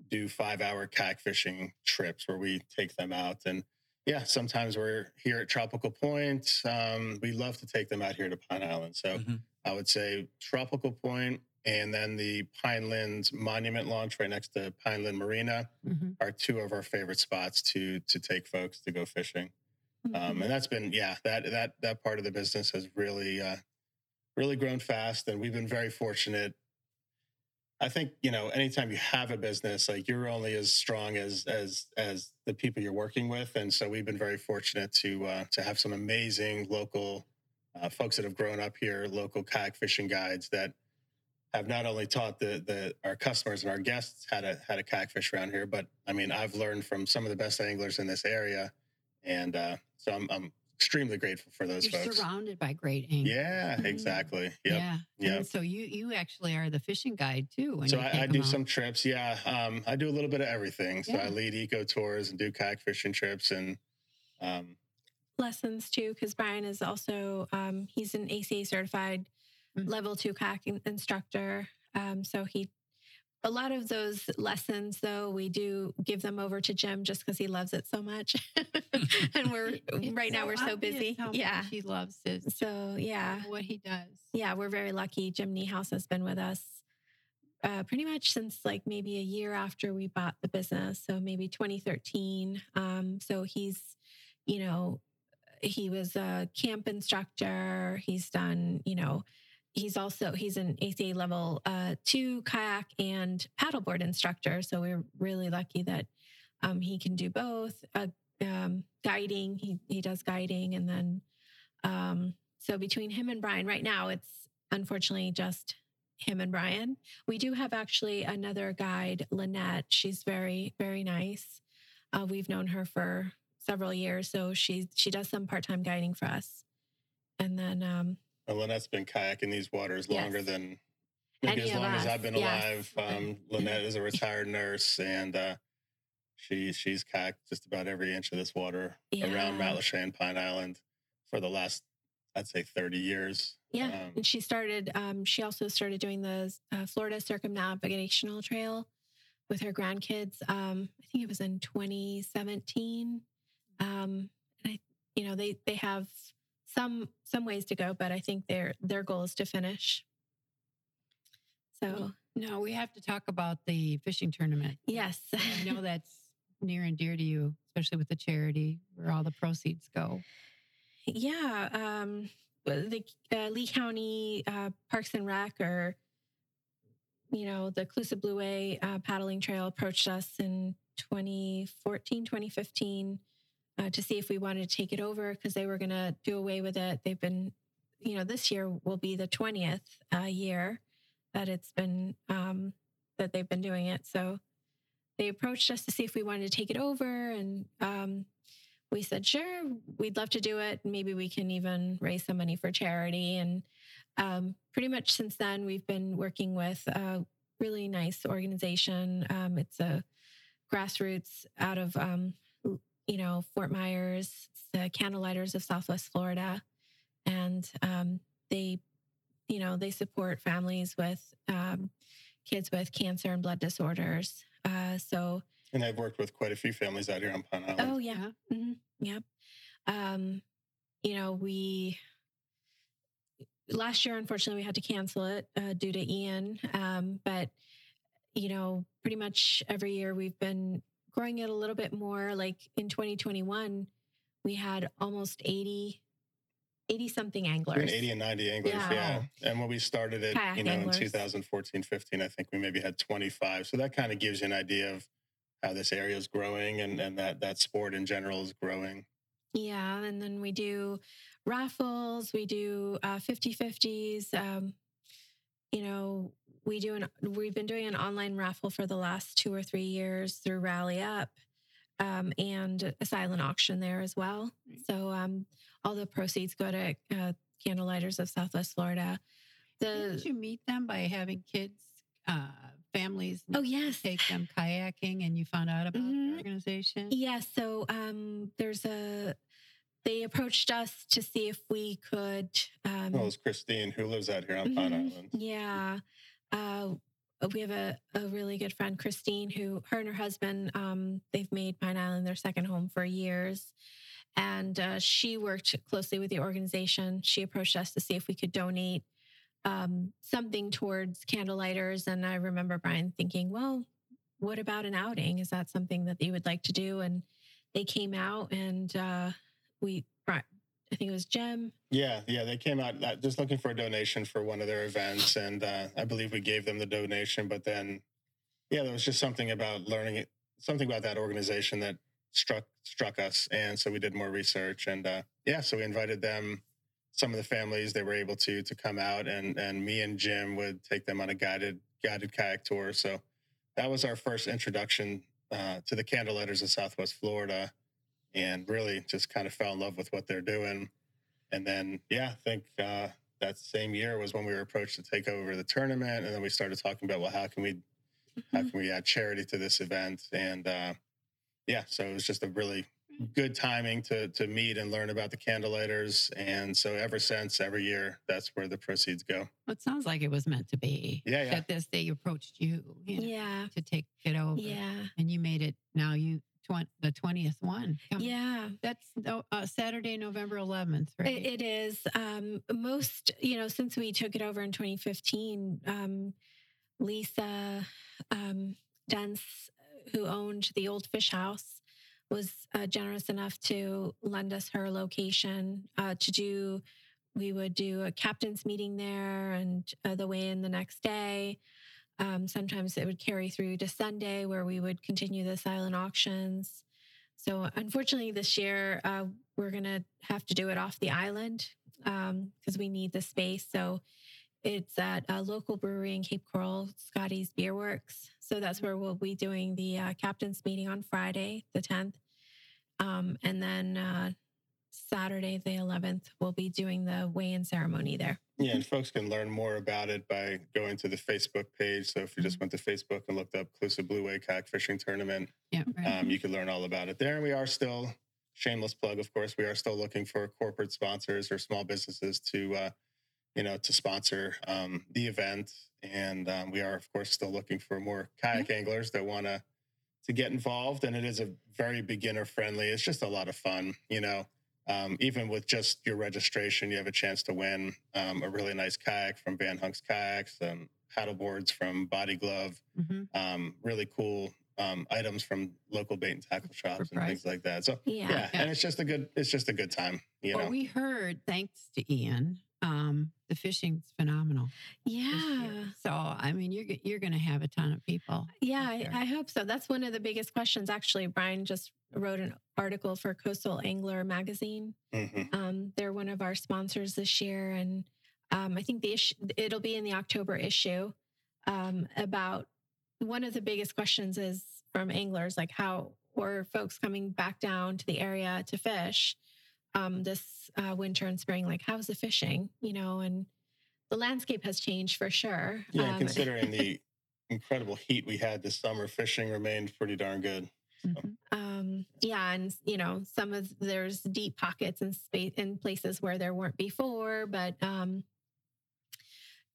do five-hour kayak fishing trips where we take them out. And yeah, sometimes we're here at Tropical Point. Um, we love to take them out here to Pine Island. So Mhm. I would say Tropical Point, and then the Pinelands Monument Launch right next to Pineland Marina Mhm. are two of our favorite spots to to take folks to go fishing. Mhm. Um, and that's been yeah that that that part of the business has really uh, really grown fast, and we've been very fortunate. I think you know anytime you have a business, like you're only as strong as as as the people you're working with, and so we've been very fortunate to uh, to have some amazing local uh, folks that have grown up here, local kayak fishing guides that have not only taught the the our customers and our guests how to how to kayak fish around here, but I mean I've learned from some of the best anglers in this area, and uh, so I'm I'm extremely grateful for those You're folks. surrounded by great anglers. Yeah, Mhm. exactly. Yep. Yeah. Yep. And so you you actually are the fishing guide too. When So you I, I do out. some trips. Yeah, um, I do a little bit of everything. So Yeah. I lead eco tours and do kayak fishing trips, and um, lessons too, because Bryan is also um, he's an ACA certified Mm. level two in- instructor. Um, so he a lot of those lessons, though, we do give them over to Jim just because he loves it so much. and we're It's right now we're so busy. Yeah. he loves it. So yeah, what he does. yeah, we're very lucky. Jim Niehaus has been with us uh, pretty much since like maybe a year after we bought the business. So maybe 2013. Um, so he's, you know, he was a camp instructor. He's done, you know, he's also he's an ACA level uh, two kayak and paddleboard instructor. So we're really lucky that um, he can do both. Uh, um, guiding, he he does guiding, and then um, so between him and Bryan, right now it's unfortunately just him and Bryan. We do have actually another guide, Lynette. She's very very nice. Uh, we've known her for several years, so she she does some part time guiding for us. And then um, Lynette's been kayaking these waters Yes. longer than maybe Any as long as I've been yes. alive. Um, Lynette is a retired nurse, and uh, she she's kayaked just about every inch of this water around Yeah. Matlacha and Pine Island for the last, I'd say, thirty years. Yeah, Um, and she started. Um, she also started doing the uh, Florida Circumnavigational Trail with her grandkids. Um, I think it was in 2017. Um, and I, you know, they they have some some ways to go, but I think their their goal is to finish. So No, we have to talk about the fishing tournament. yes, I know that's near and dear to you, especially with the charity where all the proceeds go. Yeah, um, the uh, Lee County uh, Parks and Rec, or you know, the Calusa Blueway uh, paddling trail approached us in 2014, 2015 uh, to see if we wanted to take it over because they were going to do away with it. They've been, you know, this year will be the 20th uh, year that it's been um, that they've been doing it. So they approached us to see if we wanted to take it over, and um, we said, sure, we'd love to do it. Maybe we can even raise some money for charity. And um, pretty much since then, we've been working with a really nice organization. Um, it's a grassroots out of, um, you know, Fort Myers, it's the Candlelighters of Southwest Florida. And um, they, you know, they support families with um, kids with cancer and blood disorders. Uh, so, and I've worked with quite a few families out here on Pine Island. Oh yeah, hmm yep. Um, you know, we last year, unfortunately, we had to cancel it uh, due to Ian. Um, but you know, pretty much every year we've been growing it a little bit more. Like in 2021, we had almost 80, 80 something anglers. 80 and 90 anglers, Yeah. yeah. And when we started it, Kayak you know, anglers. in 2014, 15, I think we maybe had 25. So that kind of gives you an idea of how this area is growing and, and that that sport in general is growing. Yeah. And then we do raffles, we do uh, 50 50s. Um, you know, we do an, we've been doing an online raffle for the last two or three years through Rally Up um, and a silent auction there as well. Right. So um, all the proceeds go to uh, Candlelighters of Southwest Florida. Did The, you meet them by having kids, uh, families oh, yes. take them kayaking and you found out about Mhm. the organization? Yeah, so um, there's a. They approached us to see if we could. Um, Well, it's Christine who lives out here on Pine Mhm. Island. Yeah. Uh, we have a, a really good friend, Christine, who her and her husband, um, they've made Pine Island their second home for years. And uh, she worked closely with the organization. She approached us to see if we could donate um, something towards candlelighters. And I remember Bryan thinking, well, what about an outing? Is that something that they would like to do? And they came out and uh, we, I think it was Jim. Yeah, yeah, they came out uh, just looking for a donation for one of their events, and uh, I believe we gave them the donation. But then, yeah, there was just something about learning it, something about that organization that struck struck us, and so we did more research, and uh, yeah, so we invited them. Some of the families they were able to to come out, and and me and Jim would take them on a guided guided kayak tour. So that was our first introduction uh, to the candle Candlelighters of Southwest Florida, and really just kind of fell in love with what they're doing. And then, yeah, I think uh, that same year was when we were approached to take over the tournament, and then we started talking about, well, how can we how can we add charity to this event? And uh, yeah, so it was just a really good timing to to meet and learn about the candlelighters. And so ever since, every year, that's where the proceeds go. Well, it sounds like it was meant to be. Yeah, yeah. That this they approached you, you know, Yeah. to take it over. Yeah. And you made it now you the 20th one. coming. Yeah. That's uh, Saturday, November 11th, right? It, it is. Um, most, you know, since we took it over in 2015, um, Lisa um, Dents, who owned the old fish house, was uh, generous enough to lend us her location uh, to do. We would do a captain's meeting there and uh, the weigh in the next day. Um, sometimes it would carry through to Sunday where we would continue the silent auctions. So unfortunately, this year uh, we're going to have to do it off the island because we need the space. So it's at a local brewery in Cape Coral, Scotty's Bierwerks. So that's where we'll be doing the uh, captain's meeting on Friday, the 10th. Um, and then uh, Saturday, the 11th, we'll be doing the weigh in ceremony there. Yeah, and folks can learn more about it by going to the Facebook page. So if you just went to Facebook and looked up Calusa Blueway Kayak Fishing Tournament, yeah, right. um, you can learn all about it there. And we are still, shameless plug, of course, we are still looking for corporate sponsors or small businesses to, uh, you know, to sponsor um, the event. And um, we are, of course, still looking for more kayak anglers that want to to get involved. And it is a very beginner friendly. It's just a lot of fun, you know. Um, even with just your registration, you have a chance to win um, a really nice kayak from Vanhunks Kayaks, um, paddle boards from Body Glove, Mhm. um, really cool um, items from local bait and tackle shops and things like that. So Yeah. yeah, and it's just a good it's just a good time, you Well, know. we heard, thanks to Ian, um, the fishing's phenomenal. Yeah. So, I mean, you're you're going to have a ton of people. Yeah, I. I hope so. That's one of the biggest questions. Actually, Bryan just wrote an article for Coastal Angler magazine. Mhm. Um, they're one of our sponsors this year, and um, I think the issue, it'll be in the October issue um, about one of the biggest questions is from anglers, like how or folks coming back down to the area to fish um, this uh, winter and spring, like how's the fishing, you know, and the landscape has changed for sure. Yeah, Um, considering the incredible heat we had this summer, fishing remained pretty darn good. Mhm. um yeah and you know some of there's deep pockets and space in places where there weren't before but um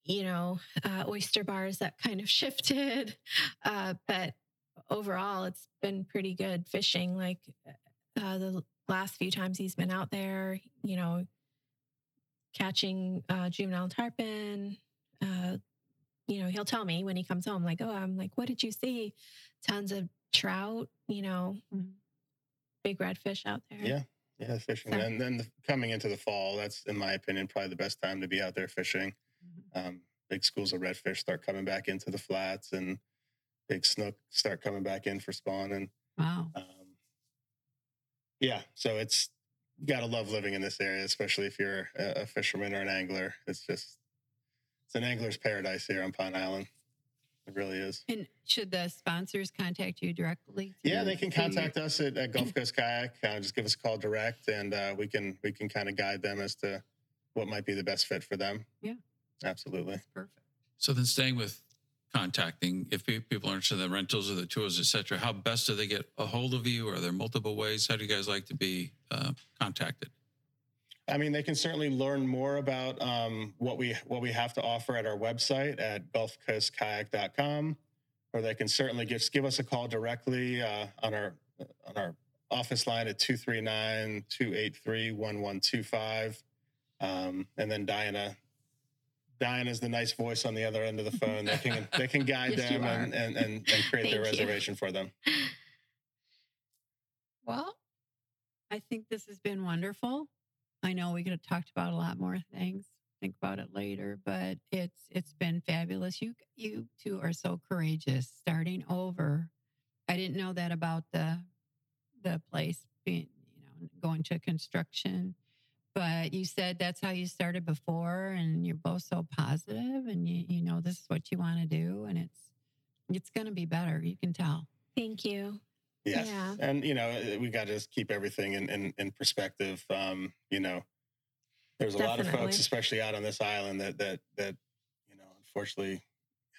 you know uh, oyster bars that kind of shifted uh but overall it's been pretty good fishing like uh the last few times he's been out there you know catching uh juvenile tarpon uh you know he'll tell me when he comes home like oh i'm like what did you see tons of trout you know Mhm. big redfish out there Yeah. Yeah, fishing. So- And then the, coming into the fall, that's in my opinion probably the best time to be out there fishing. Mhm. Um, big schools of redfish start coming back into the flats, and big snook start coming back in for spawn. And Wow. um, yeah, so it's you gotta love living in this area, especially if you're a, a fisherman or an angler. It's just it's an angler's paradise here on Pine Island. It really is. And should the sponsors contact you directly? Yeah, they can contact us at, at Gulf Coast Kayak. Uh, just give us a call direct, and uh, we can we can kind of guide them as to what might be the best fit for them. Yeah. absolutely. That's perfect. So then staying with contacting, if people are interested in the rentals or the tours, et cetera, how best do they get a hold of you? Are there multiple ways? How do you guys like to be uh, contacted? I mean, they can certainly learn more about um, what we what we have to offer at our website at GulfCoastKayak.com, or they can certainly just give us a call directly uh, on our on our office line at 239-283-1125. Um, and then Diana Diana's the nice voice on the other end of the phone. They can they can guide Yes, them and, and, and, and create their Thank you. reservation for them. Well, I think this has been wonderful. I know we could have talked about a lot more things. Think about it later, but it's it's been fabulous. You you two are so courageous, starting over. I didn't know that about the the place being, you know, going to construction. But you said that's how you started before, and you're both so positive, and you you know this is what you want to do, and it's it's going to be better. You can tell. thank you Yes. Yeah. And, you know, uh, we got to just keep everything in, in, in perspective. Um, you know, there's a lot of folks, especially out on this island that, that, that, you know, unfortunately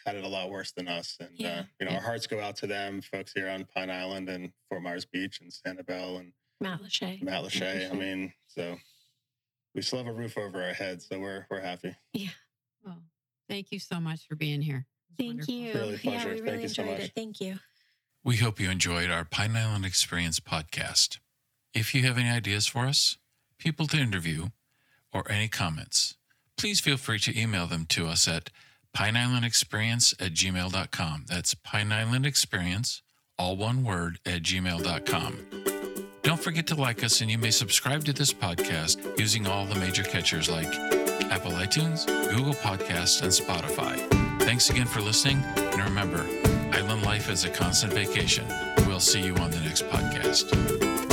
had it a lot worse than us. And, uh, you know, Yeah. our hearts go out to them, folks here on Pine Island and Fort Myers Beach and Sanibel and Matlacha. Matt Lachey. I Lachey. mean, so we still have a roof over our heads, so we're we're happy. Yeah. Well, thank you so much for being here. Thank wonderful. you. Really a yeah, pleasure. we Thank really you so enjoyed much. it. Thank you. We hope you enjoyed our Pine Island Experience podcast. If you have any ideas for us, people to interview, or any comments, please feel free to email them to us at pineislandexperience at gmail.com. That's Pine Island Experience, all one word, at gmail.com. Don't forget to like us, and you may subscribe to this podcast using all the major catchers like Apple iTunes, Google Podcasts, and Spotify. Thanks again for listening, and remember, island life is a constant vacation. We'll see you on the next podcast.